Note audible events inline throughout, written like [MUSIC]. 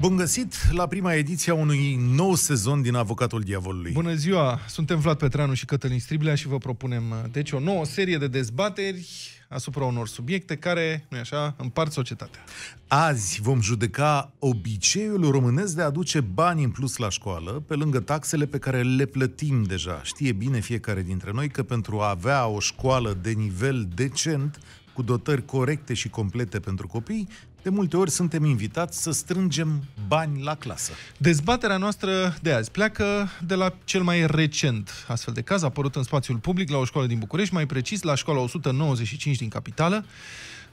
Bun găsit la prima ediție a unui nou sezon din Avocatul Diavolului. Bună ziua! Suntem Vlad Petreanu și Cătălin Striblea și vă propunem deci o nouă serie de dezbateri asupra unor subiecte care, nu așa, împart societatea. Azi vom judeca obiceiul românesc de a aduce bani în plus la școală, pe lângă taxele pe care le plătim deja. Știe bine fiecare dintre noi că pentru a avea o școală de nivel decent, cu dotări corecte și complete pentru copii, de multe ori suntem invitați să strângem bani la clasă. Dezbaterea noastră de azi pleacă de la cel mai recent astfel de caz apărut în spațiul public la o școală din București, mai precis la școala 195 din capitală,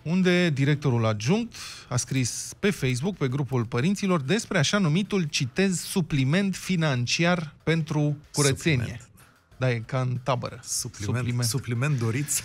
unde directorul adjunct a scris pe Facebook, pe grupul părinților, despre așa numitul, citez, supliment financiar pentru curățenie. Supliment. Da, e ca în tabără. Supliment, supliment. supliment doriți?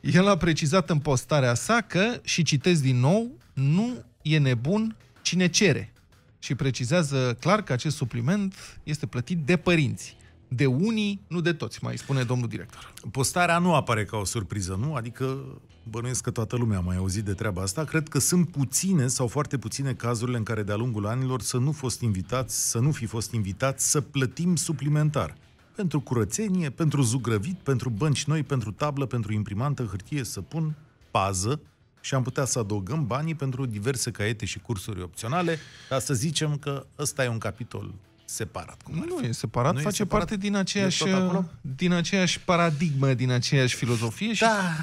El a precizat în postarea sa că, și citez din nou, nu e nebun cine cere. Și precizează clar că acest supliment este plătit de părinți. De unii, nu de toți, mai spune domnul director. Postarea nu apare ca o surpriză, nu? Adică bănuiesc că toată lumea a mai auzit de treaba asta. Cred că sunt puține sau foarte puține cazurile în care de-a lungul anilor să nu fost invitați, să nu fi fost invitați să plătim suplimentar. Pentru curățenie, pentru zugrăvit, pentru bănci noi, pentru tablă, pentru imprimantă, hârtie, săpun, pază, și am putea să adăugăm banii pentru diverse caiete și cursuri opționale, dar să zicem că ăsta e un capitol separat. Cum nu e separat, nu face e separat, parte din aceeași, din aceeași paradigmă, din aceeași filozofie. Și... Da,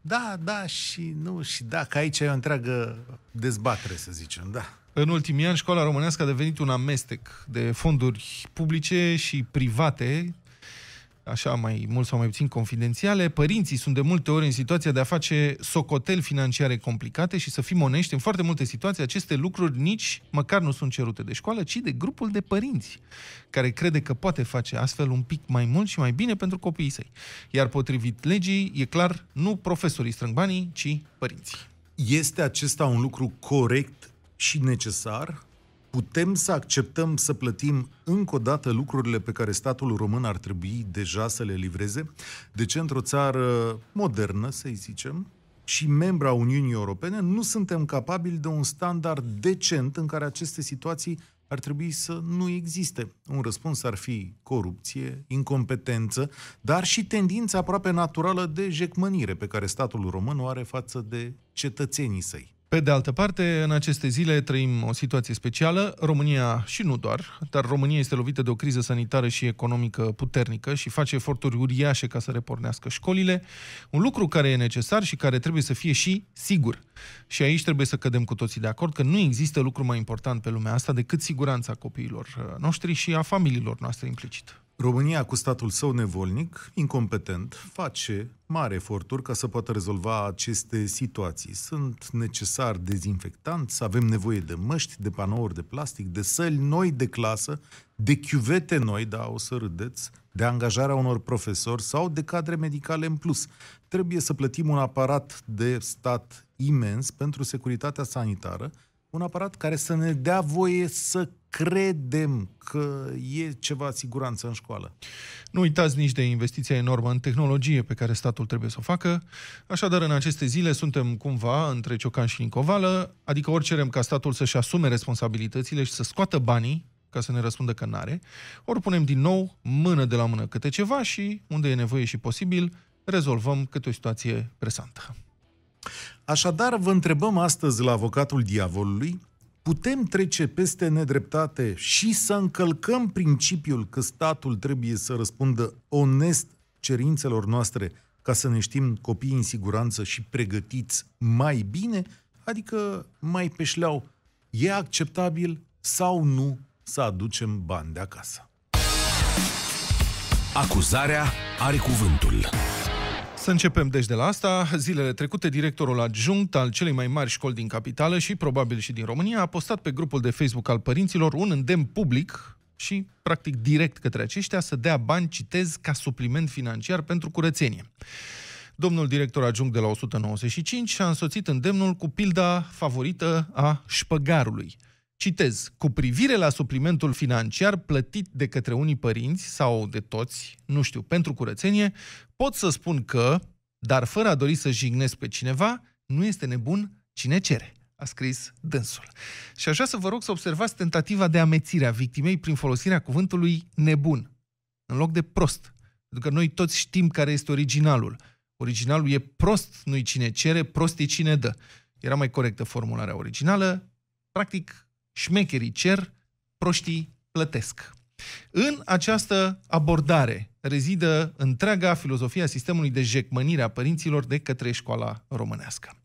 da, da și nu, și da, că aici e o întreagă dezbatere, să zicem, da. În ultimii ani, școala românească a devenit un amestec de fonduri publice și private așa mai mult sau mai puțin confidențiale, părinții sunt de multe ori în situația de a face socoteli financiare complicate și să fim onești, în foarte multe situații aceste lucruri nici măcar nu sunt cerute de școală, ci de grupul de părinți, care crede că poate face astfel un pic mai mult și mai bine pentru copiii săi. Iar potrivit legii, e clar, nu profesorii strâng banii, ci părinții. Este acesta un lucru corect și necesar? Putem să acceptăm să plătim încă o dată lucrurile pe care statul român ar trebui deja să le livreze? De ce într-o țară modernă, să-i zicem, și membra Uniunii Europene, nu suntem capabili de un standard decent în care aceste situații ar trebui să nu existe. Un răspuns ar fi corupție, incompetență, dar și tendința aproape naturală de jecmănire pe care statul român o are față de cetățenii săi. Pe de altă parte, în aceste zile trăim o situație specială. România, și nu doar, dar România este lovită de o criză sanitară și economică puternică și face eforturi uriașe ca să repornească școlile. Un lucru care e necesar și care trebuie să fie și sigur. Și aici trebuie să cădem cu toții de acord că nu există lucru mai important pe lumea asta decât siguranța copiilor noștri și a familiilor noastre implicit. România, cu statul său nevolnic, incompetent, face mari eforturi ca să poată rezolva aceste situații. Sunt necesari dezinfectanți, avem nevoie de măști, de panouri de plastic, de săli noi de clasă, de chiuvete noi, da, o să râdeți, de angajarea unor profesori sau de cadre medicale în plus. Trebuie să plătim un aparat de stat imens pentru securitatea sanitară, un aparat care să ne dea voie să credem că e ceva siguranță în școală. Nu uitați nici de investiția enormă în tehnologie pe care statul trebuie să o facă. Așadar, în aceste zile suntem cumva între Ciocan și Nicovală, adică ori cerem ca statul să-și asume responsabilitățile și să scoată banii ca să ne răspundă că n-are, ori punem din nou mână de la mână câte ceva și, unde e nevoie și posibil, rezolvăm câte o situație presantă. Așadar, vă întrebăm astăzi la avocatul diavolului, putem trece peste nedreptate și să încălcăm principiul că statul trebuie să răspundă onest cerințelor noastre ca să ne știm copiii în siguranță și pregătiți mai bine, adică mai pe șleau, e acceptabil sau nu să aducem bani de acasă? Acuzarea are cuvântul. Să începem deci de la asta. Zilele trecute, directorul adjunct al celei mai mari școli din capitală și probabil și din România a postat pe grupul de Facebook al părinților un îndemn public și, practic, direct către aceștia să dea bani, citez, ca supliment financiar pentru curățenie. Domnul director adjunct de la 195 a însoțit îndemnul cu pilda favorită a șpăgarului. Citez, cu privire la suplimentul financiar plătit de către unii părinți sau de toți, nu știu, pentru curățenie, pot să spun că, dar fără a dori să jignesc pe cineva, nu este nebun cine cere a scris dânsul. Și așa să vă rog să observați tentativa de amețire a victimei prin folosirea cuvântului nebun, în loc de prost. Pentru că noi toți știm care este originalul. Originalul e prost, nu-i cine cere, prost e cine dă. Era mai corectă formularea originală. Practic, șmecherii cer, proștii plătesc. În această abordare rezidă întreaga filozofia sistemului de jecmănire a părinților de către școala românească.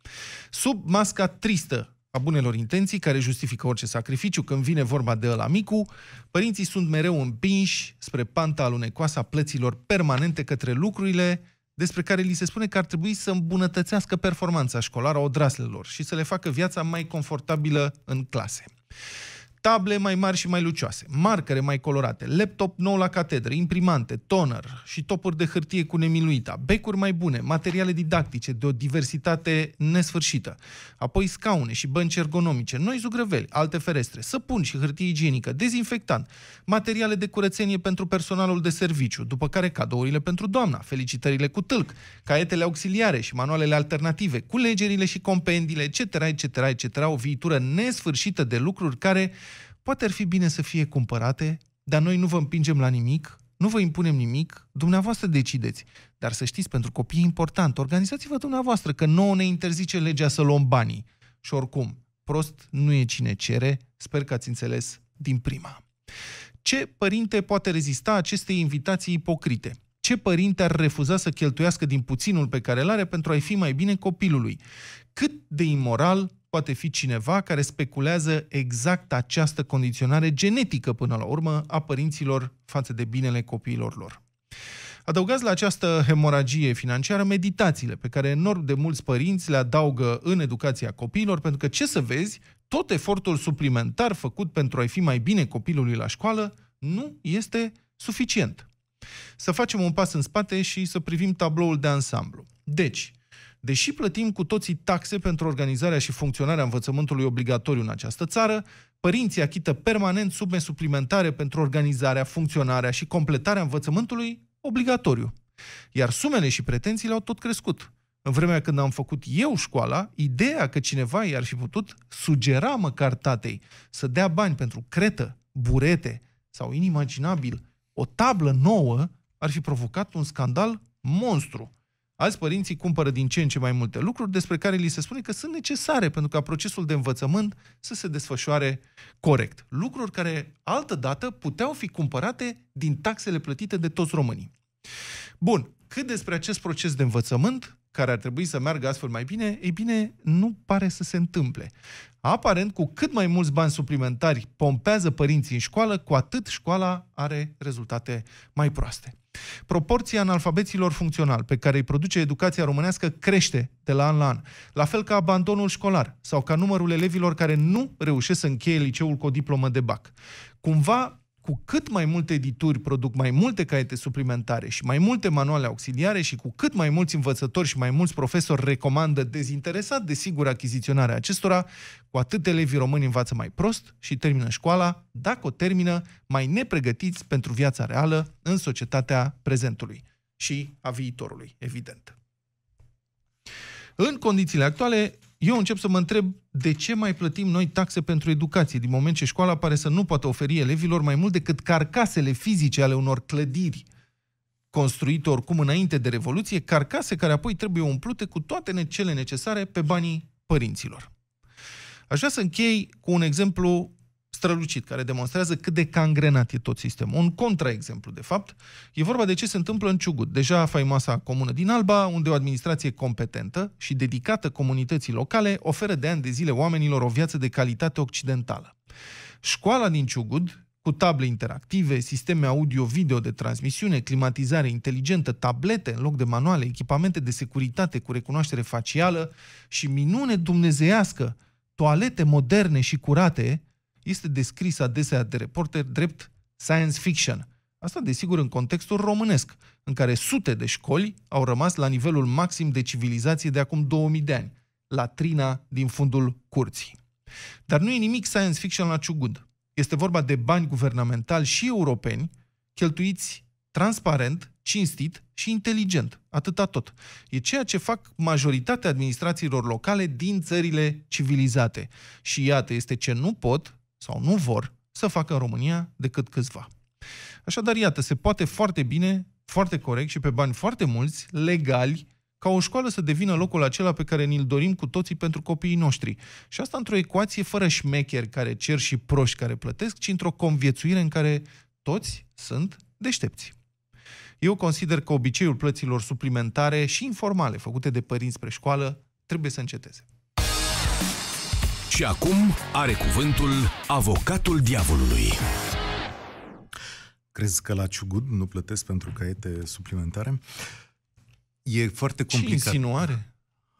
Sub masca tristă a bunelor intenții, care justifică orice sacrificiu când vine vorba de ăla micu, părinții sunt mereu împinși spre panta alunecoasă a plăților permanente către lucrurile despre care li se spune că ar trebui să îmbunătățească performanța școlară a odraslelor și să le facă viața mai confortabilă în clase table mai mari și mai lucioase, marcare mai colorate, laptop nou la catedră, imprimante, toner și topuri de hârtie cu nemiluita, becuri mai bune, materiale didactice de o diversitate nesfârșită, apoi scaune și bănci ergonomice, noi zugrăveli, alte ferestre, săpun și hârtie igienică, dezinfectant, materiale de curățenie pentru personalul de serviciu, după care cadourile pentru doamna, felicitările cu tâlc, caietele auxiliare și manualele alternative, culegerile și compendiile, etc., etc., etc., o viitură nesfârșită de lucruri care Poate ar fi bine să fie cumpărate, dar noi nu vă împingem la nimic, nu vă impunem nimic, dumneavoastră decideți. Dar să știți, pentru copii e important, organizați-vă dumneavoastră, că nouă ne interzice legea să luăm banii. Și oricum, prost nu e cine cere, sper că ați înțeles din prima. Ce părinte poate rezista acestei invitații ipocrite? Ce părinte ar refuza să cheltuiască din puținul pe care îl are pentru a-i fi mai bine copilului? Cât de imoral poate fi cineva care speculează exact această condiționare genetică, până la urmă, a părinților față de binele copiilor lor. Adăugați la această hemoragie financiară meditațiile pe care enorm de mulți părinți le adaugă în educația copiilor, pentru că, ce să vezi, tot efortul suplimentar făcut pentru a-i fi mai bine copilului la școală nu este suficient. Să facem un pas în spate și să privim tabloul de ansamblu. Deci, Deși plătim cu toții taxe pentru organizarea și funcționarea învățământului obligatoriu în această țară, părinții achită permanent sume suplimentare pentru organizarea, funcționarea și completarea învățământului obligatoriu. Iar sumele și pretențiile au tot crescut. În vremea când am făcut eu școala, ideea că cineva i-ar fi putut sugera măcar tatei să dea bani pentru cretă, burete sau inimaginabil o tablă nouă ar fi provocat un scandal monstru. Alți părinții cumpără din ce în ce mai multe lucruri despre care li se spune că sunt necesare pentru ca procesul de învățământ să se desfășoare corect. Lucruri care, altă dată, puteau fi cumpărate din taxele plătite de toți românii. Bun, cât despre acest proces de învățământ, care ar trebui să meargă astfel mai bine, ei bine, nu pare să se întâmple. Aparent, cu cât mai mulți bani suplimentari pompează părinții în școală, cu atât școala are rezultate mai proaste. Proporția analfabeților funcțional pe care îi produce educația românească crește de la an la an, la fel ca abandonul școlar sau ca numărul elevilor care nu reușesc să încheie liceul cu o diplomă de bac. Cumva cu cât mai multe edituri produc mai multe caiete suplimentare și mai multe manuale auxiliare și cu cât mai mulți învățători și mai mulți profesori recomandă dezinteresat, desigur, achiziționarea acestora, cu atât elevii români învață mai prost și termină școala, dacă o termină, mai nepregătiți pentru viața reală în societatea prezentului și a viitorului, evident. În condițiile actuale, eu încep să mă întreb de ce mai plătim noi taxe pentru educație, din moment ce școala pare să nu poată oferi elevilor mai mult decât carcasele fizice ale unor clădiri construite oricum înainte de Revoluție, carcase care apoi trebuie umplute cu toate cele necesare pe banii părinților. Aș vrea să închei cu un exemplu strălucit, care demonstrează cât de cangrenat e tot sistemul. Un contraexemplu, de fapt, e vorba de ce se întâmplă în Ciugut, deja faimoasa comună din Alba, unde o administrație competentă și dedicată comunității locale oferă de ani de zile oamenilor o viață de calitate occidentală. Școala din Ciugud, cu table interactive, sisteme audio-video de transmisiune, climatizare inteligentă, tablete în loc de manuale, echipamente de securitate cu recunoaștere facială și minune dumnezeiască, toalete moderne și curate, este descris adesea de reporter drept science fiction. Asta, desigur, în contextul românesc, în care sute de școli au rămas la nivelul maxim de civilizație de acum 2000 de ani, latrina din fundul curții. Dar nu e nimic science fiction la ciugud. Este vorba de bani guvernamentali și europeni cheltuiți transparent, cinstit și inteligent. Atâta tot. E ceea ce fac majoritatea administrațiilor locale din țările civilizate. Și iată, este ce nu pot sau nu vor să facă în România decât câțiva. Așadar, iată, se poate foarte bine, foarte corect și pe bani foarte mulți, legali, ca o școală să devină locul acela pe care ni-l dorim cu toții pentru copiii noștri. Și asta într-o ecuație fără șmecheri care cer și proști care plătesc, ci într-o conviețuire în care toți sunt deștepți. Eu consider că obiceiul plăților suplimentare și informale făcute de părinți spre școală trebuie să înceteze. Și acum are cuvântul avocatul diavolului. Crezi că la Ciugud nu plătesc pentru caiete suplimentare? E foarte complicat. Ce insinuare?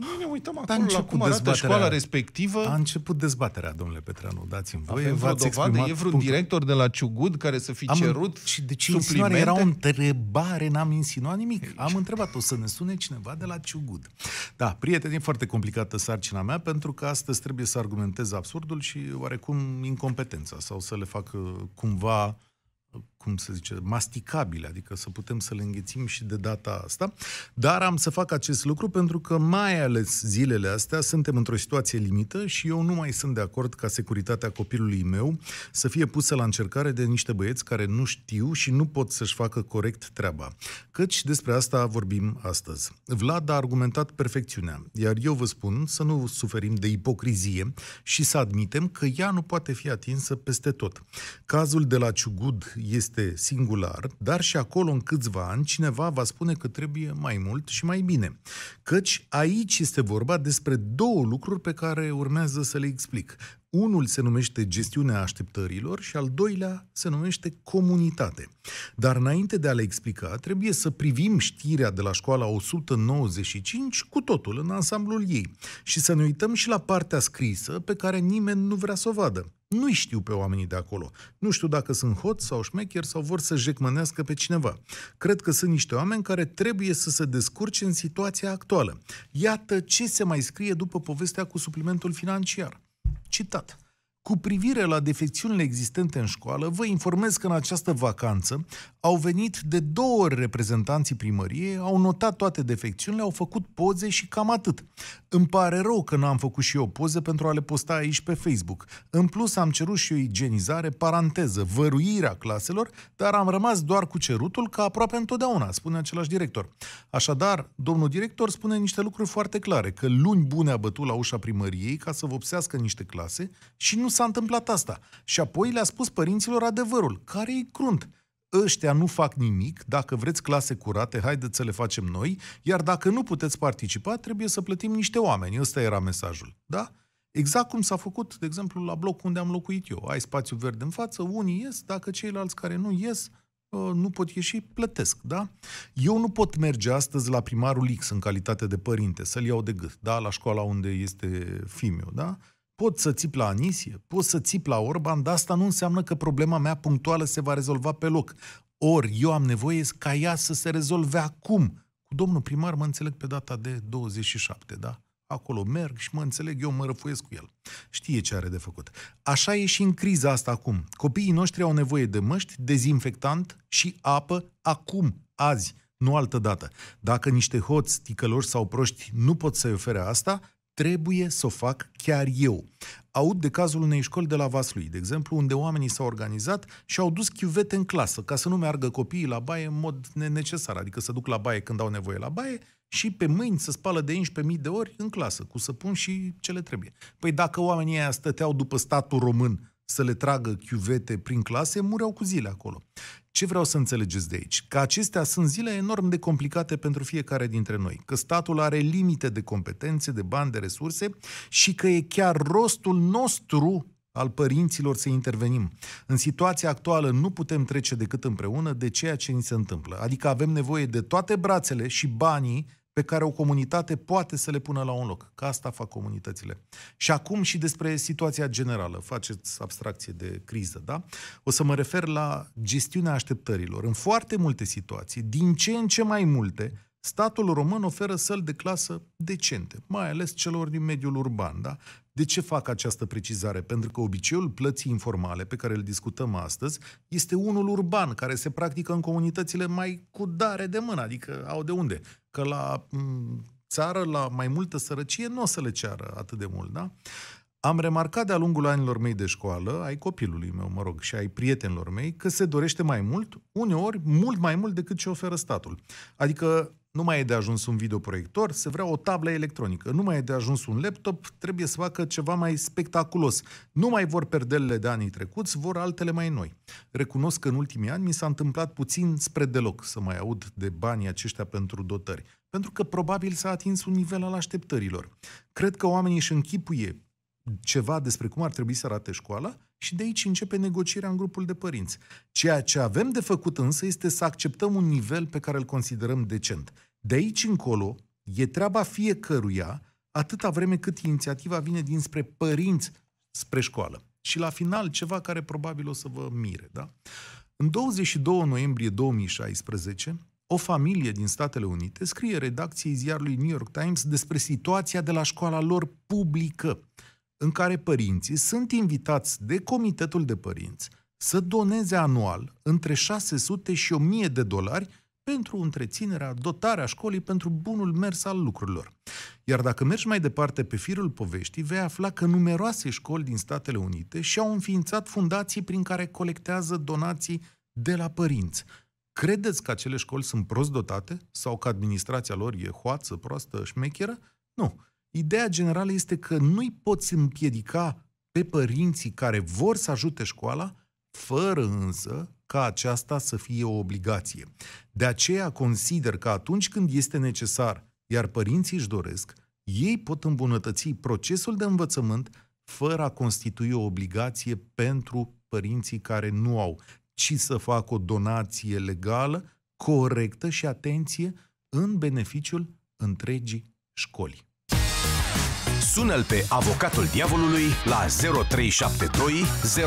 Noi ne uităm acolo la cum arată școala respectivă. A început dezbaterea, domnule Petreanu, dați-mi voie. Avem vreo dovadă? E vreun punct... director de la Ciugud care să fi Am cerut Și de ce suplimente? Era o întrebare, n-am insinuat nimic. Aici. Am întrebat, o să ne sune cineva de la Ciugud. Da, prieteni, e foarte complicată sarcina mea, pentru că astăzi trebuie să argumentez absurdul și oarecum incompetența, sau să le fac cumva cum se zice, masticabile, adică să putem să le înghețim și de data asta. Dar am să fac acest lucru pentru că mai ales zilele astea suntem într-o situație limită și eu nu mai sunt de acord ca securitatea copilului meu să fie pusă la încercare de niște băieți care nu știu și nu pot să-și facă corect treaba. Căci despre asta vorbim astăzi. Vlad a argumentat perfecțiunea, iar eu vă spun să nu suferim de ipocrizie și să admitem că ea nu poate fi atinsă peste tot. Cazul de la Ciugud este este singular, dar și acolo în câțiva ani cineva va spune că trebuie mai mult și mai bine. Căci aici este vorba despre două lucruri pe care urmează să le explic. Unul se numește gestiunea așteptărilor și al doilea se numește comunitate. Dar înainte de a le explica, trebuie să privim știrea de la școala 195 cu totul în ansamblul ei și să ne uităm și la partea scrisă pe care nimeni nu vrea să o vadă. Nu știu pe oamenii de acolo. Nu știu dacă sunt hot sau șmecher sau vor să jecmănească pe cineva. Cred că sunt niște oameni care trebuie să se descurce în situația actuală. Iată ce se mai scrie după povestea cu suplimentul financiar. Citat. Cu privire la defecțiunile existente în școală, vă informez că în această vacanță au venit de două ori reprezentanții primăriei, au notat toate defecțiunile, au făcut poze și cam atât. Îmi pare rău că n-am făcut și eu poze pentru a le posta aici pe Facebook. În plus am cerut și o igienizare, paranteză, văruirea claselor, dar am rămas doar cu cerutul ca aproape întotdeauna, spune același director. Așadar, domnul director spune niște lucruri foarte clare, că luni bune a bătut la ușa primăriei ca să vopsească niște clase și nu s-a întâmplat asta. Și apoi le-a spus părinților adevărul, care e crunt ăștia nu fac nimic, dacă vreți clase curate, haideți să le facem noi, iar dacă nu puteți participa, trebuie să plătim niște oameni. Ăsta era mesajul. Da? Exact cum s-a făcut, de exemplu, la bloc unde am locuit eu. Ai spațiu verde în față, unii ies, dacă ceilalți care nu ies, ă, nu pot ieși, plătesc, da? Eu nu pot merge astăzi la primarul X în calitate de părinte, să-l iau de gât, da? La școala unde este fimiu, da? Pot să țip la Anisie, pot să țip la Orban, dar asta nu înseamnă că problema mea punctuală se va rezolva pe loc. Ori eu am nevoie ca ea să se rezolve acum. Cu domnul primar mă înțeleg pe data de 27, da? Acolo merg și mă înțeleg, eu mă răfuiesc cu el. Știe ce are de făcut. Așa e și în criza asta acum. Copiii noștri au nevoie de măști, dezinfectant și apă acum, azi, nu altă dată. Dacă niște hoți, ticăloși sau proști nu pot să-i ofere asta, trebuie să o fac chiar eu. Aud de cazul unei școli de la Vaslui, de exemplu, unde oamenii s-au organizat și au dus chiuvete în clasă, ca să nu meargă copiii la baie în mod necesar, adică să duc la baie când au nevoie la baie și pe mâini să spală de 11.000 de ori în clasă, cu săpun și ce le trebuie. Păi dacă oamenii ăia stăteau după statul român să le tragă chiuvete prin clase, mureau cu zile acolo. Ce vreau să înțelegeți de aici? Că acestea sunt zile enorm de complicate pentru fiecare dintre noi, că statul are limite de competențe, de bani, de resurse și că e chiar rostul nostru al părinților să intervenim. În situația actuală nu putem trece decât împreună de ceea ce ni se întâmplă. Adică avem nevoie de toate brațele și banii pe care o comunitate poate să le pună la un loc. Că asta fac comunitățile. Și acum și despre situația generală. Faceți abstracție de criză, da? O să mă refer la gestiunea așteptărilor. În foarte multe situații, din ce în ce mai multe, statul român oferă săli de clasă decente, mai ales celor din mediul urban. Da? De ce fac această precizare? Pentru că obiceiul plății informale pe care îl discutăm astăzi este unul urban, care se practică în comunitățile mai cu dare de mână, adică au de unde. Că la țară, la mai multă sărăcie, nu o să le ceară atât de mult, da? Am remarcat de-a lungul anilor mei de școală, ai copilului meu, mă rog, și ai prietenilor mei, că se dorește mai mult, uneori mult mai mult decât ce oferă statul. Adică nu mai e de ajuns un videoproiector, se vrea o tablă electronică. Nu mai e de ajuns un laptop, trebuie să facă ceva mai spectaculos. Nu mai vor perdelele de anii trecuți, vor altele mai noi. Recunosc că în ultimii ani mi s-a întâmplat puțin spre deloc să mai aud de banii aceștia pentru dotări. Pentru că probabil s-a atins un nivel al așteptărilor. Cred că oamenii își închipuie ceva despre cum ar trebui să arate școala și de aici începe negocierea în grupul de părinți. Ceea ce avem de făcut însă este să acceptăm un nivel pe care îl considerăm decent. De aici încolo e treaba fiecăruia atâta vreme cât inițiativa vine dinspre părinți spre școală. Și la final ceva care probabil o să vă mire. Da? În 22 noiembrie 2016, o familie din Statele Unite scrie redacției ziarului New York Times despre situația de la școala lor publică în care părinții sunt invitați de Comitetul de Părinți să doneze anual între 600 și 1000 de dolari pentru întreținerea, dotarea școlii pentru bunul mers al lucrurilor. Iar dacă mergi mai departe pe firul poveștii, vei afla că numeroase școli din Statele Unite și-au înființat fundații prin care colectează donații de la părinți. Credeți că acele școli sunt prost dotate sau că administrația lor e hoață, proastă, șmecheră? Nu. Ideea generală este că nu-i poți împiedica pe părinții care vor să ajute școala, fără însă ca aceasta să fie o obligație. De aceea consider că atunci când este necesar, iar părinții își doresc, ei pot îmbunătăți procesul de învățământ fără a constitui o obligație pentru părinții care nu au, ci să facă o donație legală, corectă și atenție în beneficiul întregii școli. Sună-l pe avocatul diavolului la 0372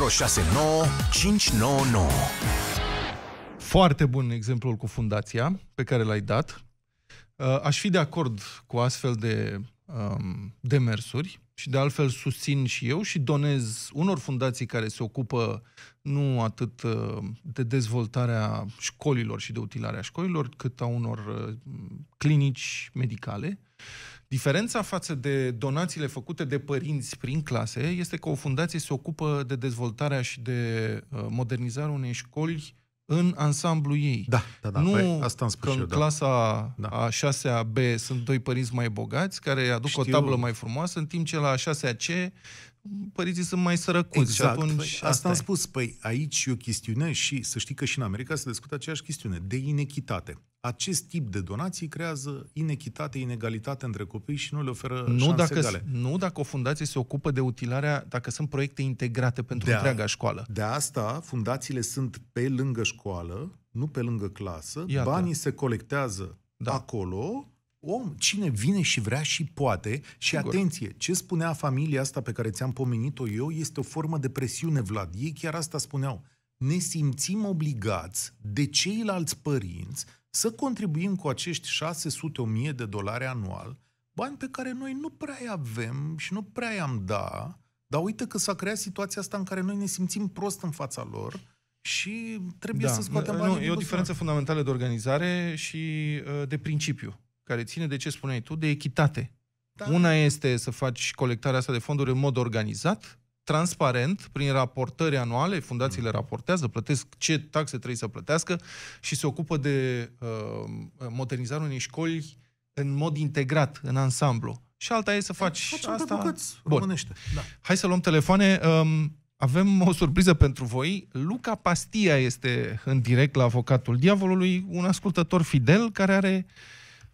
069 599. Foarte bun exemplul cu fundația pe care l-ai dat. Uh, aș fi de acord cu astfel de um, demersuri și de altfel susțin și eu și donez unor fundații care se ocupă nu atât uh, de dezvoltarea școlilor și de utilarea școlilor, cât a unor uh, clinici medicale. Diferența față de donațiile făcute de părinți prin clase este că o fundație se ocupă de dezvoltarea și de uh, modernizarea unei școli în ansamblu ei. Da, da, da. Nu păi, asta am spus că în eu, da. clasa Da. a 6-a B sunt doi părinți mai bogați care aduc Știu. o tablă mai frumoasă, în timp ce la a 6-a C părinții sunt mai sărăcuți. Exact. Și atunci, păi, asta, asta am e. spus. Păi aici e o chestiune și să știi că și în America se discută aceeași chestiune, de inechitate. Acest tip de donații creează inechitate, inegalitate între copii și nu le oferă Nu șanse dacă, egale. nu dacă o fundație se ocupă de utilarea, dacă sunt proiecte integrate pentru De a- întreaga școală. De asta, fundațiile sunt pe lângă școală, nu pe lângă clasă. Iată. Banii se colectează Da. acolo. Om, cine vine și vrea și poate. Și Sigur. atenție, ce spunea familia asta pe care ți-am pomenit-o eu este o formă de presiune, Vlad. Ei chiar asta spuneau. Ne simțim obligați de ceilalți părinți să contribuim cu acești 600-1000 de dolari anual, bani pe care noi nu prea îi avem și nu prea i-am da, dar uite că s-a creat situația asta în care noi ne simțim prost în fața lor și trebuie să scoatem banii Da. nu, din E o buzunar. diferență fundamentală de organizare și uh, de principiu, care ține de ce spuneai tu, de echitate. Da. Una este să faci colectarea asta de fonduri în mod organizat, transparent, prin raportări anuale, fundațiile raportează, plătesc ce taxe trebuie să plătească și se ocupă de uh, modernizarea unei școli în mod integrat, în ansamblu. Și alta e să faci Facem asta... pe bucăți, Bun. românește. Da. Hai să luăm telefoane. Um, avem o surpriză pentru voi. Luca Pastia este în direct la Avocatul Diavolului, un ascultător fidel care are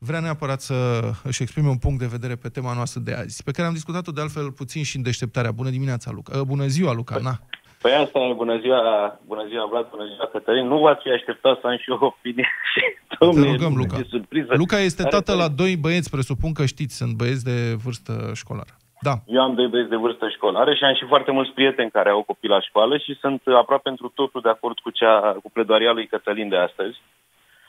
vrea neapărat să își exprime un punct de vedere pe tema noastră de azi, pe care am discutat-o de altfel puțin și în deșteptarea. Bună dimineața, Luca. Uh, Bună ziua, Luca. Na. Păi asta e, bună ziua, bună ziua Vlad, bună ziua Cătălin. Nu v-ați fi așteptat să am și eu o opinie [LAUGHS] și domnule, rugăm, Luca. ce surpriză. Luca este Are tată la păi- doi băieți, presupun că știți, sunt băieți de vârstă școlară. Da. Eu am doi băieți de vârstă școlară și am și foarte mulți prieteni care au copii la școală și sunt aproape pentru totul de acord cu, cea, cu pledoaria lui Cătălin de astăzi.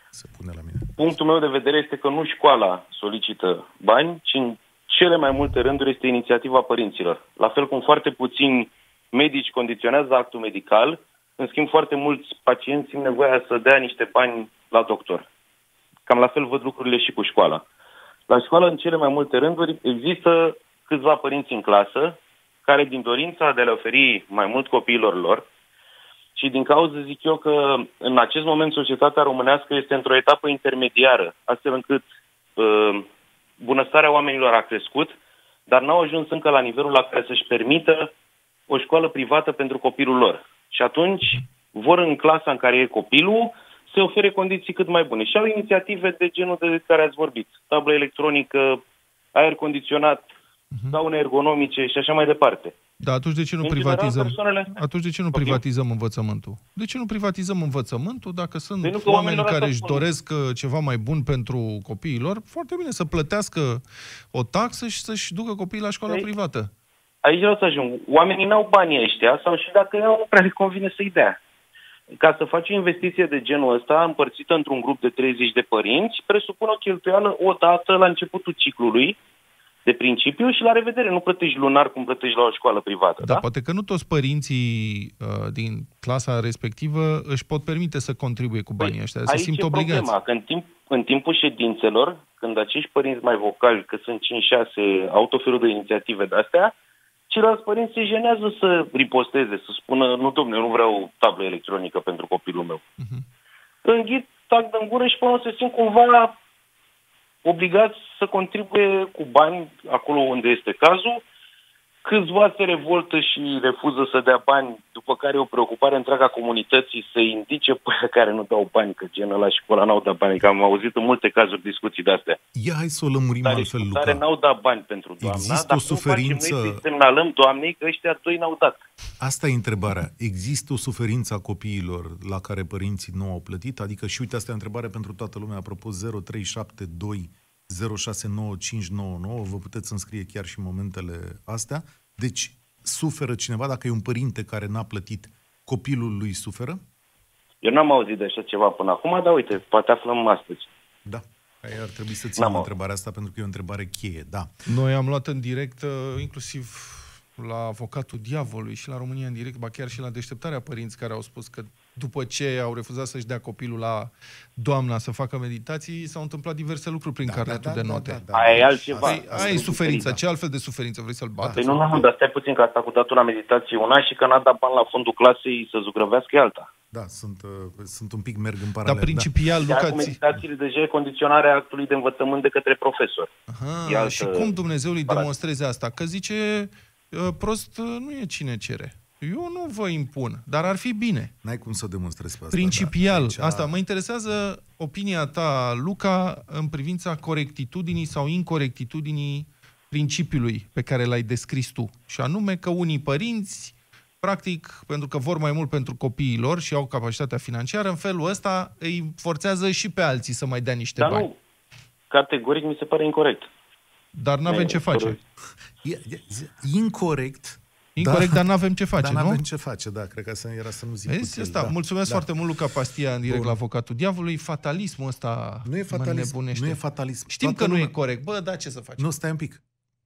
Se pune la mine. Punctul meu de vedere este că nu școala solicită bani, ci în cele mai multe rânduri este inițiativa părinților. La fel cum foarte puțini medici condiționează actul medical, în schimb foarte mulți pacienți simt nevoia să dea niște bani la doctor. Cam la fel văd lucrurile și cu școala. La școală, în cele mai multe rânduri, există câțiva părinți în clasă care, din dorința de a le oferi mai mult copiilor lor, și din cauza zic eu că în acest moment societatea românească este într-o etapă intermediară, astfel încât uh, bunăstarea oamenilor a crescut, dar n-au ajuns încă la nivelul la care să-și permită o școală privată pentru copilul lor. Și atunci vor în clasa în care e copilul să ofere condiții cât mai bune. Și au inițiative de genul de care ați vorbit. Tablă electronică, aer condiționat, uh-huh. daune ergonomice și așa mai departe. Da, atunci de ce nu în privatizăm? General, persoanele... Atunci de ce nu okay. privatizăm învățământul? De ce nu privatizăm învățământul dacă sunt nu oameni care își doresc uh, ceva mai bun pentru copiilor? Foarte bine să plătească o taxă și să-și ducă copiii la școala Ei, privată. Aici vreau să ajung. Oamenii n-au banii ăștia sau și dacă nu prea le convine să-i dea. Ca să faci o investiție de genul ăsta, împărțită într-un grup de 30 de părinți, presupune o cheltuială o dată la începutul ciclului, de principiu și la revedere. Nu plătești lunar cum plătești la o școală privată. Da, da? poate că nu toți părinții uh, din clasa respectivă își pot permite să contribuie cu banii păi, ăștia, să simt obligați. problema, că în, timp, în timpul ședințelor, când acești părinți mai vocali, că sunt 5-6, au tot felul de inițiative de-astea, ceilalți părinți se jenează să riposteze, să spună, nu domne, nu vreau tablă electronică pentru copilul meu. Uh-huh. Înghit, tac de gură și până se simt cumva obligați să contribuie cu bani acolo unde este cazul. Câțiva se revoltă și refuză să dea bani, după care e o preocupare întreaga comunității să indice pe care nu dau bani, că genul la școala n-au dat bani, că am auzit în multe cazuri discuții de-astea. Ia hai să o lămurim Dar altfel, Luca. Care n-au dat bani pentru doamna, Există dar o suferință... noi să semnalăm doamnei că ăștia doi n-au dat. Asta e întrebarea. Există o suferință a copiilor la care părinții nu au plătit? Adică, și uite, asta e o întrebare pentru toată lumea, apropo 0372 069599, vă puteți înscrie chiar și în momentele astea. Deci, suferă cineva, dacă e un părinte care n-a plătit, copilul lui suferă? Eu n-am auzit de așa ceva până acum, dar uite, poate aflăm astăzi. Da. Aia ar trebui să ținem întrebarea asta pentru că e o întrebare cheie, da. Noi am luat în direct, uh, inclusiv la avocatul diavolului și la România în direct, ba chiar și la deșteptarea părinți care au spus că după ce au refuzat să-și dea copilul la doamna să facă meditații, s-au întâmplat diverse lucruri prin da, carnetul da, da, de note. Da, da, da. Aia e altceva. Păi, aia e suferința. Ce altfel de suferință vrei să-l bată? Păi nu, nu, nu, dar stai puțin că asta cu datul la meditație una și că n-a dat bani la fondul clasei să zugrăvească e alta. Da, sunt, uh, sunt un pic merg în paralel. Dar principial, da. Luca... Cu meditațiile deja e condiționarea actului de învățământ de către profesor. Aha, altă... și cum Dumnezeu îi demonstreze asta? Că zice, uh, prost uh, nu e cine cere. Eu nu vă impun, dar ar fi bine. N-ai cum să demonstrezi pe asta. Principial. Da. Aici... Asta mă interesează opinia ta, Luca, în privința corectitudinii sau incorectitudinii principiului pe care l-ai descris tu. Și anume că unii părinți, practic, pentru că vor mai mult pentru copiii lor și au capacitatea financiară, în felul ăsta îi forțează și pe alții să mai dea niște dar bani. Nu. Categoric mi se pare incorrect. Dar nu avem ce face. E, e, incorrect Incorrect, da, dar nu avem ce face, dar nu? avem ce face, da, cred că era să nu zic Vezi, asta, da. Mulțumesc da. foarte mult, Luca Pastia, în direct Bun. la Avocatul Diavolului. Fatalismul ăsta Nu e fatalism, nu e fatalism. Știm Toată că lumea... nu e corect. Bă, da, ce să facem? Nu, stai un pic.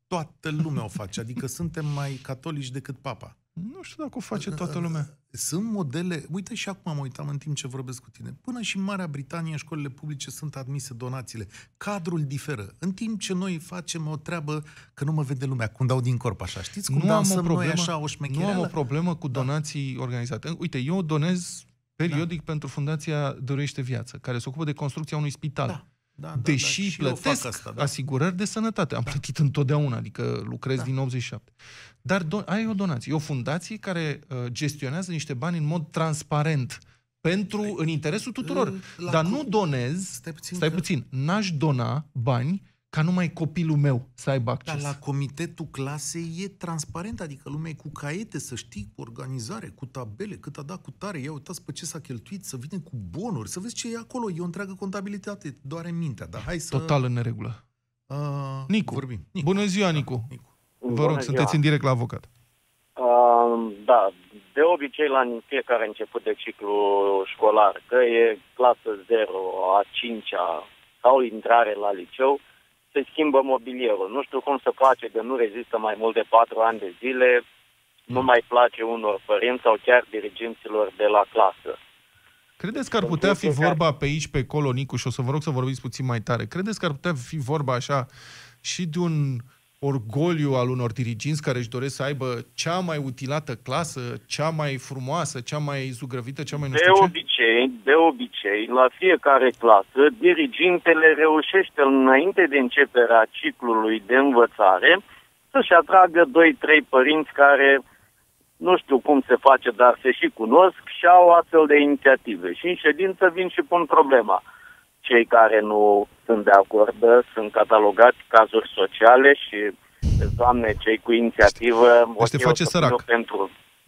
Toată lumea o face, adică suntem mai catolici decât papa. Nu știu dacă o face toată lumea. Sunt modele, uite și acum mă uitam în timp ce vorbesc cu tine, până și în Marea Britanie în școlile publice sunt admise donațiile. Cadrul diferă. În timp ce noi facem o treabă că nu mă vede lumea, cum dau din corp așa, știți? Cum nu am o problemă, noi așa o Nu am o problemă cu da. donații da. organizate. Uite, eu donez periodic da. pentru Fundația Dorește Viață, care se ocupă de construcția unui spital. Da. Da, da, Deși da, plătesc asta, da. asigurări de sănătate. Am da. plătit întotdeauna, adică lucrez da. din 87. Dar do- ai o donație. E o fundație care uh, gestionează niște bani în mod transparent pentru, păi, în interesul tuturor. Dar nu donez, stai puțin, stai puțin n-aș dona bani ca numai copilul meu să aibă acces. Dar la comitetul clasei e transparent, adică lumea e cu caiete, să știi, cu organizare, cu tabele, cât a dat cu tare, ia uitați pe ce s-a cheltuit, să vină cu bonuri, să vezi ce e acolo, e o întreagă contabilitate, doar în mintea, dar hai să... Total în neregulă. Uh, Nicu. Vorbim. Nicu. Bună ziua, Nicu. Da, Nicu. Vă rog, sunteți în direct la avocat. Uh, da, de obicei la fiecare început de ciclu școlar, că e clasă 0, a 5-a, sau intrare la liceu, se schimbă mobilierul. Nu știu cum se face de nu rezistă mai mult de patru ani de zile, nu mai place unor părinți sau chiar dirigenților de la clasă. Credeți că ar putea fi vorba pe aici, pe acolo, Nicu, și o să vă rog să vorbiți puțin mai tare, credeți că ar putea fi vorba așa și de un orgoliu al unor diriginți care își doresc să aibă cea mai utilată clasă, cea mai frumoasă, cea mai zugrăvită, cea mai nu De știu ce? obicei, de obicei, la fiecare clasă, dirigintele reușește înainte de începerea ciclului de învățare să-și atragă 2-3 părinți care nu știu cum se face, dar se și cunosc și au astfel de inițiative. Și în ședință vin și pun problema. Cei care nu sunt de acord sunt catalogați cazuri sociale și, doamne, cei cu inițiativă... Deci te ok, face o să sărac. pun eu Pentru,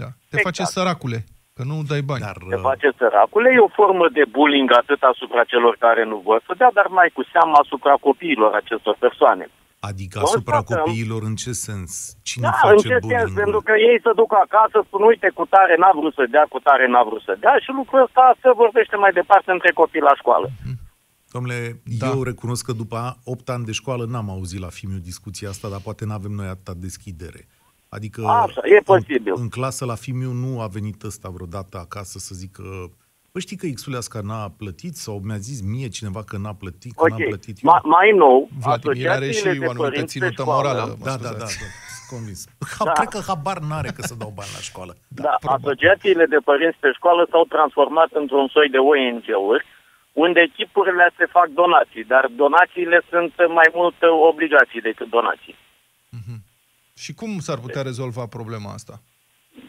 Da. Te Exact. face săracule, că nu dai bani. Dar se uh, face săracule, e o formă de bullying atât asupra celor care nu vor să dea, dar mai cu seamă asupra copiilor acestor persoane. adică Constatăm- asupra copiilor în ce sens? Cine Da, în face ce sens? bullying? Pentru că ei se duc acasă, spun, uite, cu tare n-a vrut să dea, cu tare n-a vrut să dea și lucrul ăsta se vorbește mai departe între copii la școală. Domnule, Da. eu recunosc că după 8 ani de școală n-am auzit la Fimiu discuția asta, dar poate n-avem noi atâta deschidere. Adică Așa, e posibil. În, în clasă la Fimiu nu a venit ăsta vreodată acasă să zică Păi știi că Xulesca n-a plătit sau mi-a zis mie cineva că n-a plătit, că Ok, n-am plătit eu? Ma- mai nou, Vladimir are și asociațiile de o anumită părinți pe ținută școală, morală. mă Da, da, da, da, scuzați. sunt convins. [LAUGHS] Ha, Da. Cred că habar n-are că să dau bani la școală. Da, probabil. asociațiile de părinți pe școală s-au transformat într-un soi de ONG-uri, unde echipurile se fac donații, dar donațiile sunt mai mult obligații decât donații. Și cum s-ar putea rezolva problema asta?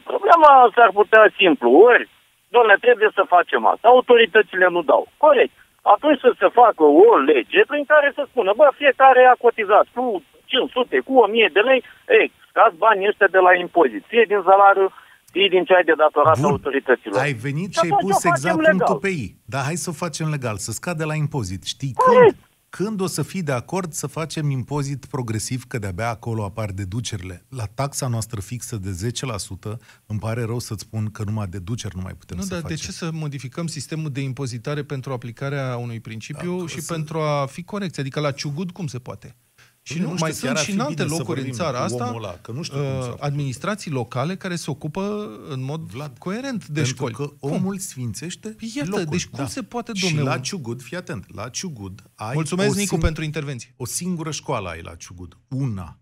Problema s-ar putea simplu. Ori, doamne, trebuie să facem asta. Autoritățile nu dau. Corect. Atunci să se facă o lege prin care să spună, bă, fiecare a cotizat cu 500, cu 1000 de lei, ei, scazi banii ăștia de la impozit. Fie din salariu, fie din ce ai de datorat Bun. autorităților. Ai venit Și și ai atunci pus o facem exact legal. punctul pe ei. Dar hai să o facem legal, să scade la impozit. Știi Corect. când? Când o să fii de acord să facem impozit progresiv, că de-abia acolo apar deducerile? La taxa noastră fixă de 10%, îmi pare rău să-ți spun că numai deduceri nu mai putem Nu, să dar facem. de ce să modificăm sistemul de impozitare pentru aplicarea unui principiu Da, și să- pentru a fi corecți? Adică la ciugud cum se poate? Și Bine, nu, nu știu, mai chiar sunt ar și fi în alte bine să locuri în vorbim țara cu asta omul ăla, că nu știu cum s-a uh, făcut. administrații locale care se ocupă în mod Vlad, coerent de Pentru școli. că Cum? omul sfințește Păi iată, locul. deci cum se poate, Și domnule, la un- Ciugud, fii atent, la Ciugud ai Mulțumesc, o Nicu, sing- pentru intervenție. o singură școală ai la Ciugud, una.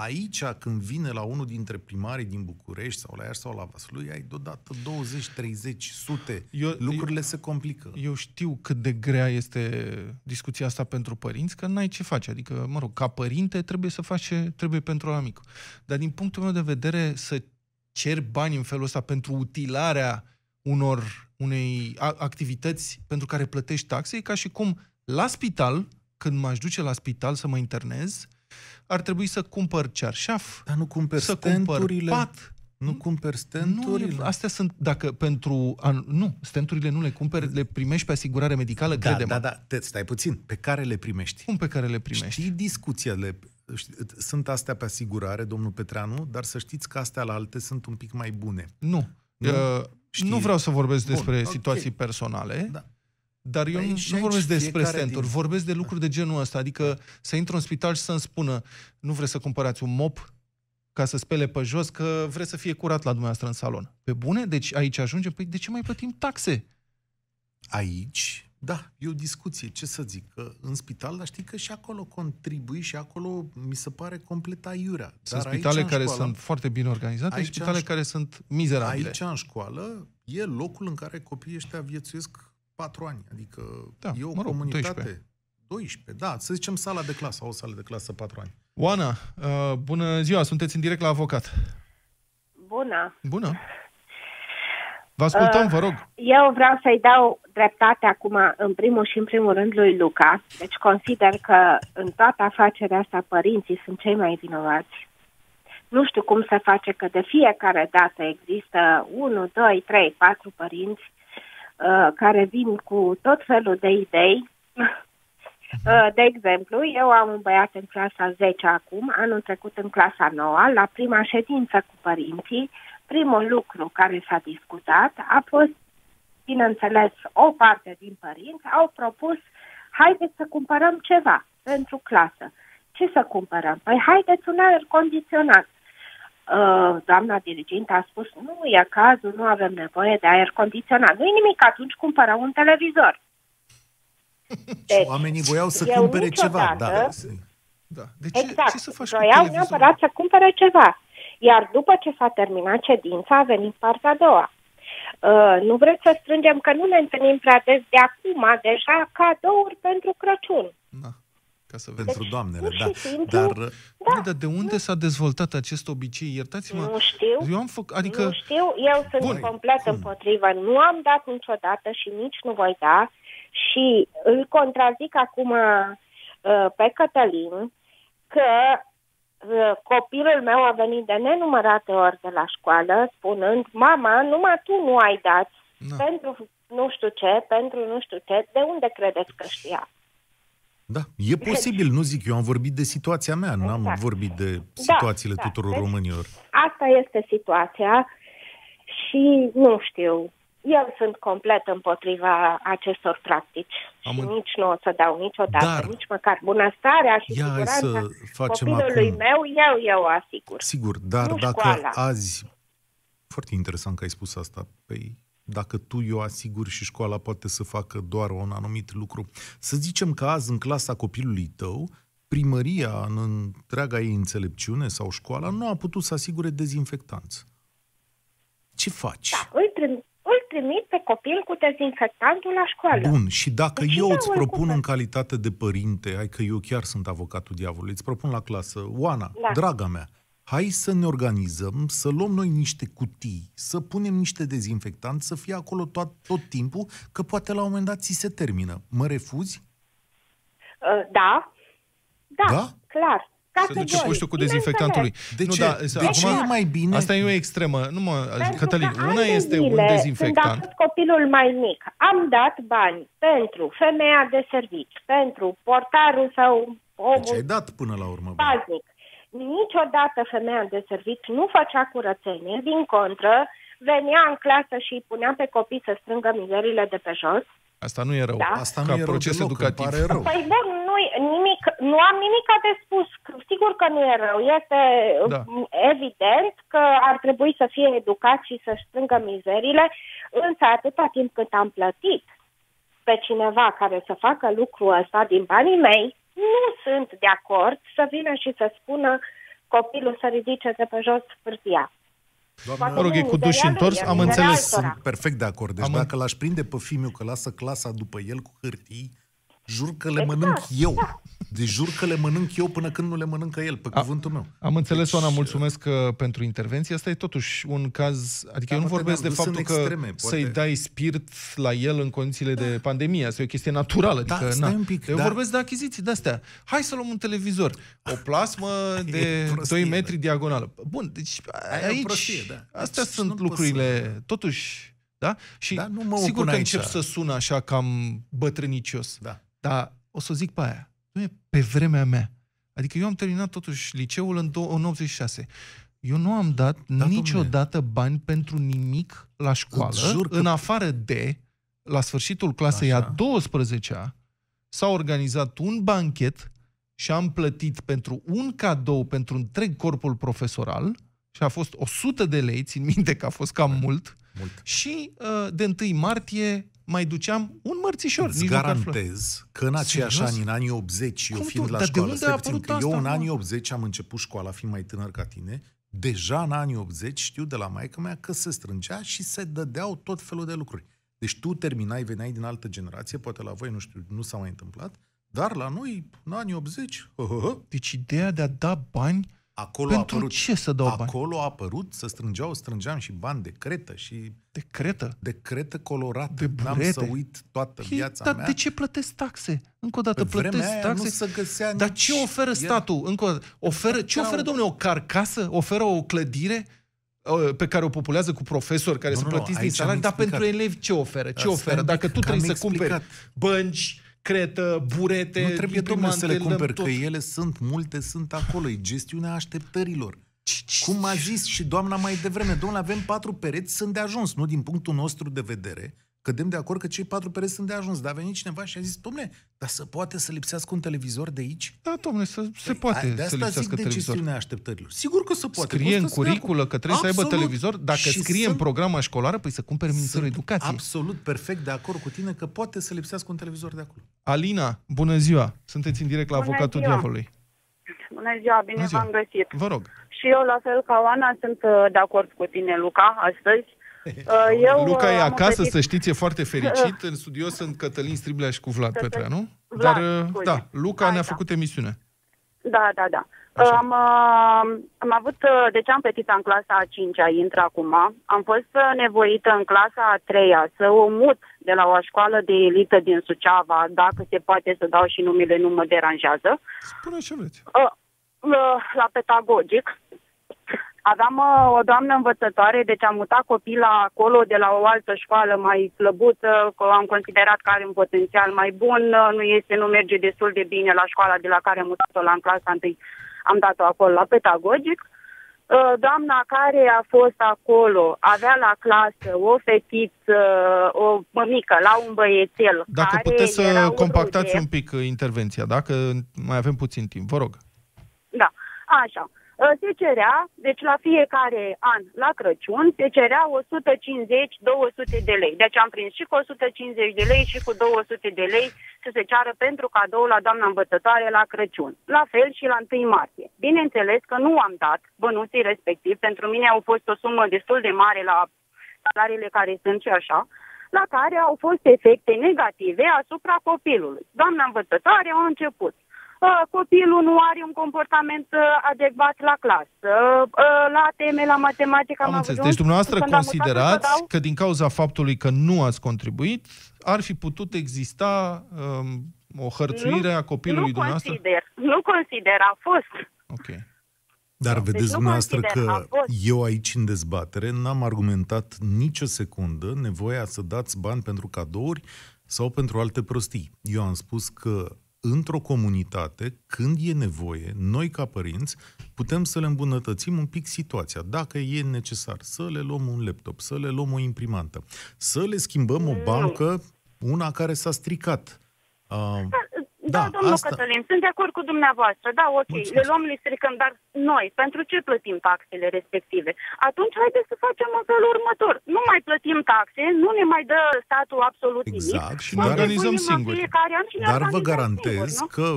Aici, când vine la unul dintre primarii din București sau la Iași sau la Vaslui, ai deodată 20, 30, sute. Eu- Lucrurile se complică. Eu știu cât de grea este discuția asta pentru părinți, că n-ai ce face. Adică, mă rog, ca părinte trebuie să faci ce trebuie pentru la mic. Dar din punctul meu de vedere, să ceri bani în felul ăsta pentru utilarea unor unei a- activități pentru care plătești taxe, e ca și cum la spital, când m-aș duce la spital să mă internez, ar trebui să cumpăr cearșaf, Dar nu cumperi să cumpăr stenturile? pat, Nu cumperi nu, stenturile? e- astea sunt, dacă pentru... A, nu, stenturile nu le cumperi, le primești pe asigurare medicală, da, crede-mă. da, da, te, stai puțin. Pe care le primești? Cum pe care le primești? Știi discuțiile, știi, sunt astea pe asigurare, domnul Petreanu, dar să știți că astea la alte sunt un pic mai bune. Nu. Nu? Uh, Știi- nu vreau să vorbesc Bun, despre ok. situații personale, Da. Dar eu Păi nu, și nu aici vorbesc despre fiecare stenturi, din- vorbesc de lucruri de genul ăsta, adică să intru în spital și să-mi spună nu vreți să cumpărați un mop ca să spele pe jos, că vreți să fie curat la dumneavoastră în salon. Pe bune? Deci aici ajungem? Păi de ce mai plătim taxe? Aici, da, e o discuție, ce să zic, că în spital, dar știi că și acolo contribui și acolo mi se pare complet aiurea. Sunt Dar aici, spitale în care școală, sunt foarte bine organizate și Aici, spitale în ș- care sunt mizerabile. Aici, în școală, e locul în care copiii ăștia viețuiesc patru ani. Adică Da, e o mă rog, comunitate... 12. 12. da, să zicem sala de clasă, o sală de clasă patru ani. Oana, uh, bună ziua, sunteți în direct la avocat. Bună. Bună. Vă ascultăm, Uh, vă rog. Eu vreau să-i dau dreptate acum, în primul și în primul rând, lui Luca. Deci consider că în toată afacerea asta părinții sunt cei mai vinovați. Nu știu cum se face că de fiecare dată există 1, 2, 3, 4 părinți uh, care vin cu tot felul de idei. Uh, De exemplu, eu am un băiat în clasa 10 acum, anul trecut în clasa 9, la prima ședință cu părinții, primul lucru care s-a discutat a fost, bineînțeles, o parte din părinți au propus haideți să cumpărăm ceva pentru clasă. Ce să cumpărăm? Păi haideți un aer condiționat. Uh, doamna dirigintă a spus, nu e cazul, nu avem nevoie de aer condiționat. Nu-i nimic, atunci cumpără un televizor. [LAUGHS] Deci, oamenii voiau să cumpere ceva. Da, da. De ce, exact. ce să faci Voiau cu neapărat să cumpere ceva. Iar după ce s-a terminat ședința, a venit partea a doua. Uh, nu vreți să strângem că nu ne întâlnim prea des de acum, deja cadouri pentru Crăciun. Da. Ca să Pentru Deci, doamnele, pur da. și simplu, Dar Da, Dar de unde s-a dezvoltat acest obicei? Iertați-mă. nu știu. Eu am făcut, adică... Nu știu, eu sunt Bun. complet Cum? împotrivă. Nu am dat niciodată și nici nu voi da și îl contrazic acum uh, pe Cătălin că uh, copilul meu a venit de nenumărate ori de la școală spunând Mama, numai tu nu ai dat Na. pentru nu știu ce, pentru nu știu ce, de unde credeți că știa? Da, e posibil, nu zic eu, am vorbit de situația mea, n-am Exact. vorbit de situațiile da, tuturor deci- românilor. Asta este situația și nu știu. Eu sunt complet împotriva acestor practici Am și în- nici nu o să dau niciodată, Dar- nici măcar bunăstarea și Ia hai siguranța să facem copilului acum... meu, eu, eu o asigur. Sigur, dar Nu dacă școala. azi... Foarte interesant că ai spus asta. Păi, dacă tu eu asigur și școala poate să facă doar un anumit lucru. Să zicem că azi în clasa copilului tău, primăria, în întreaga ei înțelepciune sau școala, nu a putut să asigure dezinfectanți. Ce faci? Da, îl, trim, îl trimit pe copil cu dezinfectantul la școală. Bun, și dacă Deci eu da, îți îl propun cumpăr. în calitate de părinte, hai că eu chiar sunt avocatul diavolului, îți propun la clasă, Oana, Da. draga mea, hai să ne organizăm, să luăm noi niște cutii, să punem niște dezinfectanți, să fie acolo tot, tot timpul, că poate la un moment dat ți se termină. Mă refuzi? Uh, Da, da, Da? clar. Să Categoric. duce puștiu cu Bineînțeles. dezinfectantul lui. De nu, ce? Da, De acum, ce e mai bine? Asta e o extremă. Nu mă, Pentru Cătălin, că una ani de este zile, un Când a dezinfectant. fost copilul mai mic, am dat bani pentru femeia de servici, pentru portarul sau Deci omul ai dat până la urmă. bă. paznic. Niciodată femeia de servici nu făcea curățenie, din contră, venea în clasă și îi punea pe copii să strângă mizerile de pe jos. Asta nu e rău. Da. Asta Ca nu e rău proces deloc, educativ. îmi pare rău. Păi bun, nu, nimic, nu am nimic de spus. Sigur că nu e rău. Este Da. m, evident că ar trebui să fie educat și să strângă mizerile, însă atâta timp cât am plătit pe cineva care să facă lucrul ăsta din banii mei, nu sunt de acord să vină și să spună copilul să ridice de pe jos hârtia. Doamnă, Mă rog, e cu Mizeria duș și lui, întors, e am mizeria înțeles. altora. Sunt perfect de acord. Deci Am dacă l-aș prinde pe fiul că lasă clasa după el cu hârtii, jur că le Exact, mănânc eu. da. Deci jur că le mănânc eu până când nu le mănâncă el, pe cuvântul meu. Am înțeles, Deci, Oana, mulțumesc uh, pentru intervenție. Asta e totuși un caz... Adică Da, eu nu poate vorbesc de ne-am dus faptul în că extreme, să-i poate- dai spirit la el în condițiile de pandemie. Asta e o chestie naturală. Da, Adică, stai na. un pic, eu da. vorbesc de achiziții de-astea. Hai să luăm un televizor. O plasmă [LAUGHS] de prostie, 2 da. metri diagonală. Bun, deci Aia e o aici... prostie, da. Astea Deci sunt nu poți lucrurile... să- Totuși... Da? Și Da, nu mă sigur opun că aici. încep să sună așa cam bătrânicios. Da. Dar o să zic pe aia. Nu e pe vremea mea. Adică eu am terminat totuși liceul în, do- în 86. Eu nu am dat da, domnule. niciodată bani pentru nimic la școală, Îți jur că- în afară de, la sfârșitul clasei Așa. a 12-a, s-a organizat un banchet și am plătit pentru un cadou pentru întreg corpul profesoral și a fost 100 de lei, țin minte că a fost cam mult, Mult. și uh, de 1 martie mai duceam un mărțișor. Îți nici măcar flori. garantez că în aceiași Serios? ani, în anii 80, eu Cum fiind tu? la Dar de școală, unde stai a puțin, apărut că eu asta, în mă? anii 80 am început școala, fiind mai tânăr ca tine, deja în anii 80 știu de la maică mea că se strângea și se dădeau tot felul de lucruri. Deci tu terminai, veneai din altă generație, poate la voi, nu știu, nu s-a mai întâmplat, dar la noi, în anii 80, hă, hă, hă, Deci ideea de a da bani acolo Pentru a apărut, ce să dau bani? acolo a apărut, să strângeau, strângeam și bani de cretă și de cretă. de cretă colorată. De N-am burete. să uit toată Ei, viața dar mea. de ce plătesc taxe? Încă o dată Pe vremea plătesc aia taxe. nu se găsea Dar nici- ce oferă era- statul? Încă o dată. Oferă, ce Erau- oferă, domnule, o carcasă? Oferă o clădire uh, pe care o populează cu profesori care Nu, sunt nu, nu, plătiți din aici am salarii, dar explicat. pentru elevi ce oferă? Ce Asta oferă? un Dacă pic, tu că [LAUGHS] am trebuie să cumperi explicat. bănci, cretă, burete, Nu trebuie, domnule, să le imprimante, cumperi, tot. că ele sunt, multe sunt acolo. E gestiunea așteptărilor. Ce- ce- Cum a zis și doamna mai devreme, domnule, avem patru pereți, sunt de ajuns, nu din punctul nostru de vedere, cădem de acord că cei patru pereți sunt de ajuns. Dar a venit cineva și a zis, domne, dar să poate să lipsească un televizor de aici? Da, domnule, să, se poate Păi, de să asta lipsească zic de televizor. gestiunea așteptărilor. Sigur că se poate. Scrie Ăsta în sunt de curiculă acord. că trebuie să aibă Absolut. televizor. Dacă Și scrie în sunt- programa școlară, păi să cumpere Ministerul sunt Educației. Absolut perfect de acord cu tine că poate să lipsească un televizor de acolo. Alina, bună ziua! Sunteți în direct la Bună Avocatul ziua. Diavolului. Bună ziua, bine Bună ziua. v-am găsit. Vă rog. Și eu, la fel ca Oana, sunt uh, de acord cu tine, Luca, astăzi. [LAUGHS] Uh, Eu, Luca uh, e am acasă, oferit- să știți, e foarte [LAUGHS] fericit. În studio sunt Cătălin Striblea și cu Vlad Cătălin- Petrea, nu? Vlad, Dar, uh, scuze. da, Luca Hai, ne-a da. făcut emisiune. Da, da, da. Așa. Am, uh, am avut, uh, deci am fetița în clasa a 5-a, intră acum. Am fost uh, nevoită în clasa a 3-a să o mut de la o școală de elită din Suceava, dacă se poate să dau și numele, nu mă deranjează. Spune ce vreți. Uh, uh, la pedagogic. Aveam uh, o doamnă învățătoare, deci am mutat copila acolo de la o altă școală mai slăbuță, că am considerat că are un potențial mai bun, uh, nu este, nu merge destul de bine la școala de la care am mutat-o la în clasa întâi, am dat-o acolo la pedagogic. Uh, Doamna care a fost acolo avea la clasă o fetiță, o mămică, la un băiețel. Dacă care puteți era să un compactați rude. un pic uh, intervenția, dacă mai avem puțin timp, vă rog. Da, așa. Uh, Se cerea, deci la fiecare an, la Crăciun, se cerea 150-200 de lei. Deci am prins și cu 150 de lei și cu 200 de lei să se ceară pentru cadou la doamna învățătoare la Crăciun. La fel și la 1 martie. Bineînțeles că nu am dat bănuții respectiv. Pentru mine au fost o sumă destul de mare la salariile care sunt și așa la care au fost efecte negative asupra copilului. Doamna învățătoare a început. Uh, Copilul nu are un comportament uh, adecvat la clasă, uh, la teme, la matematică. Am avut înțeles. un- Deci dumneavoastră când am mutat să considerați dau- că din cauza faptului că nu ați contribuit, ar fi putut exista um, o hărțuire a copilului nu dumneavoastră? consider, nu consider, a fost. Ok. Dar Deci vedeți nu dumneavoastră consider, că a fost. eu aici în dezbatere n-am argumentat nicio secundă nevoia să dați bani pentru cadouri sau pentru alte prostii. Eu am spus că într-o comunitate, când e nevoie, noi ca părinți putem să le îmbunătățim un pic situația. Dacă e necesar să le luăm un laptop, să le luăm o imprimantă, să le schimbăm o bancă, una care s-a stricat. Uh, Da, Da, domnul asta- Cătălin, sunt de acord cu dumneavoastră. Da, ok, Mulțumesc. le luăm, le stricăm, dar noi, pentru ce plătim taxele respective? Atunci haideți să facem în felul următor. Nu mai plătim taxe, nu ne mai dă statul absolut nimic. Exact, și ne organizăm Contribuim în singuri. fiecare an și ne Dar vă organizăm garantez singuri, nu? că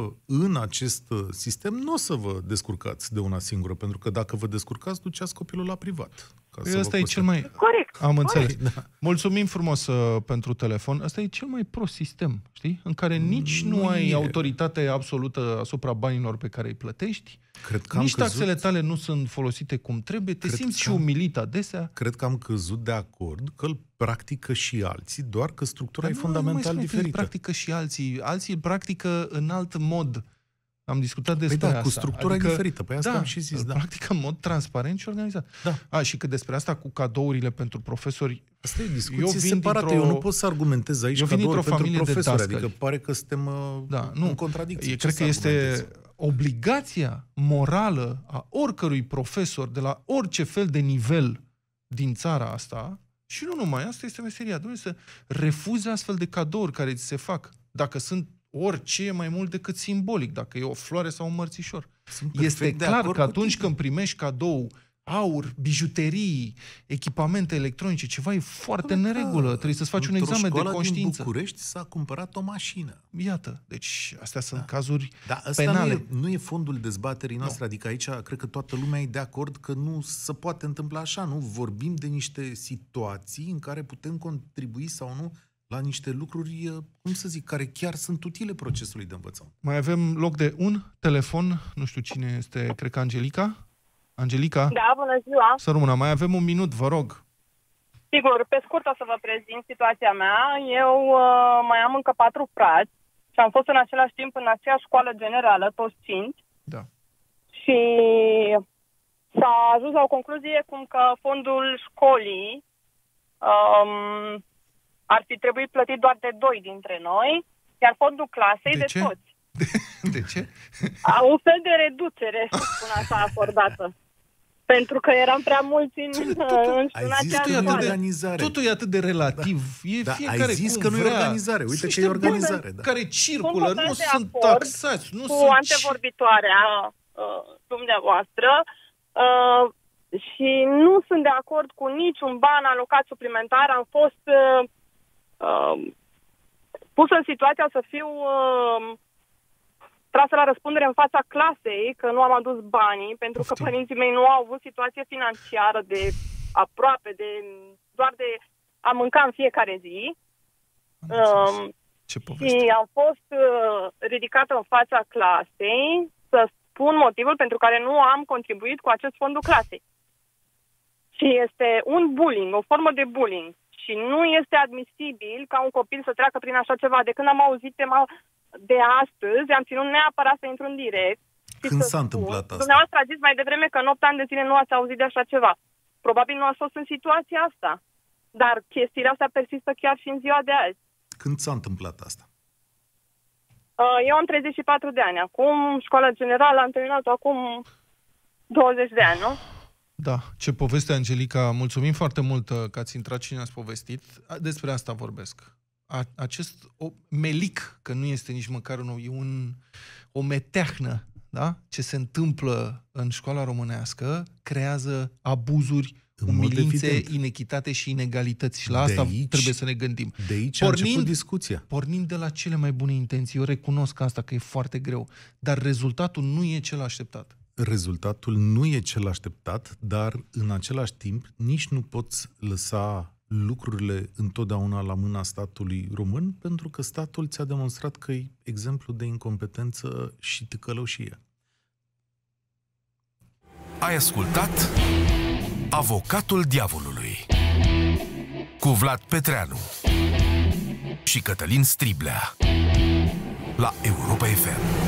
în acest uh, sistem nu o să vă descurcați de una singură, pentru că dacă vă descurcați, duceați copilul la privat. Ca să Păi vă ăsta e coste. cel mai... Corect. Am corect. înțeles. Mulțumim frumos uh, pentru telefon. Ăsta e cel mai prost sistem, știi? În care nici nu, Nu ai e. autoritate absolută asupra banilor pe care îi plătești, Cred că am nici căzut, taxele tale nu sunt folosite cum trebuie, te Cred simți și că- umilit adesea. Cred că am căzut de acord că îl practică și alții, doar că structura Dar e nu- nu mai fundamental spune că îl diferită. practică și alții. Alții îl practică în alt mod. Am discutat despre da, asta. cu structura e diferită. Păi asta da, am și zis, îl da. practică în mod transparent și organizat. Da. A, și că despre asta cu cadourile pentru profesori, Asta e o Eu discuție vin separată. dintr-o- Eu nu pot să argumentez aici Eu vin cadouri dintr-o pentru familie de profesori. dascăli. Adică pare că suntem uh, Da, nu. în contradicție. E, Ce cred să că este argumentez? obligația morală a oricărui profesor de la orice fel de nivel din țara asta, și nu numai, asta este meseria, Dumnezeu, să refuze astfel de cadouri care ți se fac, dacă sunt orice e mai mult decât simbolic, dacă e o floare sau un mărțișor. Sunt Este perfect de clar acord că cu atunci tine. când primești cadou aur, bijuterii, echipamente electronice, ceva e foarte în neregulă. Trebuie să-ți faci un Într-o examen de școală conștiință. din București s-a cumpărat o mașină. Iată, deci astea sunt cazuri Dar asta penale. nu e, nu e fondul dezbaterii noastre, adică aici cred că toată lumea e de acord că nu se poate întâmpla așa, nu? Vorbim de niște situații în care putem contribui sau nu la niște lucruri, uh, cum să zic, care chiar sunt utile procesului de învățământ. Mai avem loc de un telefon, nu știu cine este, cred că Angelica. Angelica, Da, bună ziua! să rămână, mai avem un minut, vă rog. Sigur, pe scurt o să vă prezint situația mea. Eu uh, mai am încă patru frați și am fost în același timp în aceeași școală generală, toți cinci, Da. și s-a ajuns la o concluzie cum că fondul școlii um, ar fi trebuit plătit doar de doi dintre noi, iar fondul clasei De de, ce? toți. [LAUGHS] De ce? A, un fel de reducere, să spun așa, acordată. Pentru că eram prea mulți în, în, Ai în zis acea că nu e zonă. organizare. Totul e atât de relativ. E Da, fiecare ai zis cum că nu e vrea. organizare. Uite Sunt că e niște organizare, oameni da. Care circulă, Sunt nu total de sunt acord taxați, nu cu sunt... antevorbitoarea uh, dumneavoastră uh, și nu sunt de acord cu niciun ban alocat suplimentar. Am fost uh, uh, pusă în situația să fiu uh, trasă la răspundere în fața clasei că nu am adus banii, pentru că Poftim. părinții mei nu au avut situație financiară de aproape, de doar de a mânca în fiecare zi. Am înțeles. Um, Ce și poveste. am fost uh, ridicată în fața clasei să spun motivul pentru care nu am contribuit cu acest fondul clasei. Și este un bullying, o formă de bullying. Și nu este admisibil ca un copil să treacă prin așa ceva. De când am auzit tema de astăzi, am ținut neapărat să intru în direct. și Când să s-a spun. întâmplat asta? Dumneavoastră a zis mai devreme că în 8 ani de zile nu ați auzit de așa ceva. Probabil nu ați fost în situația asta. Dar chestiile astea persistă chiar și în ziua de azi. Când s-a întâmplat asta? Uh, Eu am 34 de ani acum, școala generală am terminat acum 20 de ani, nu? Da, ce poveste, Angelica. Mulțumim foarte mult uh, că ați intrat și ne-ați povestit. A- Despre asta vorbesc. A, acest o, melic, că nu este nici măcar un, e un, o meteahnă, da? ce se întâmplă în școala românească, creează abuzuri, În mod umilințe, evident. inechitate și inegalități. Și la De asta aici- trebuie să ne gândim. De aici a Pornind- început discuția. Pornind de la cele mai bune intenții, eu recunosc asta că e foarte greu, dar rezultatul nu e cel așteptat. Rezultatul nu e cel așteptat, dar în același timp nici nu poți lăsa lucrurile întotdeauna la mâna statului român, pentru că statul ți-a demonstrat că e exemplu de incompetență și ticălăușie. Ai ascultat Avocatul Diavolului cu Vlad Petreanu și Cătălin Striblea la Europa FM.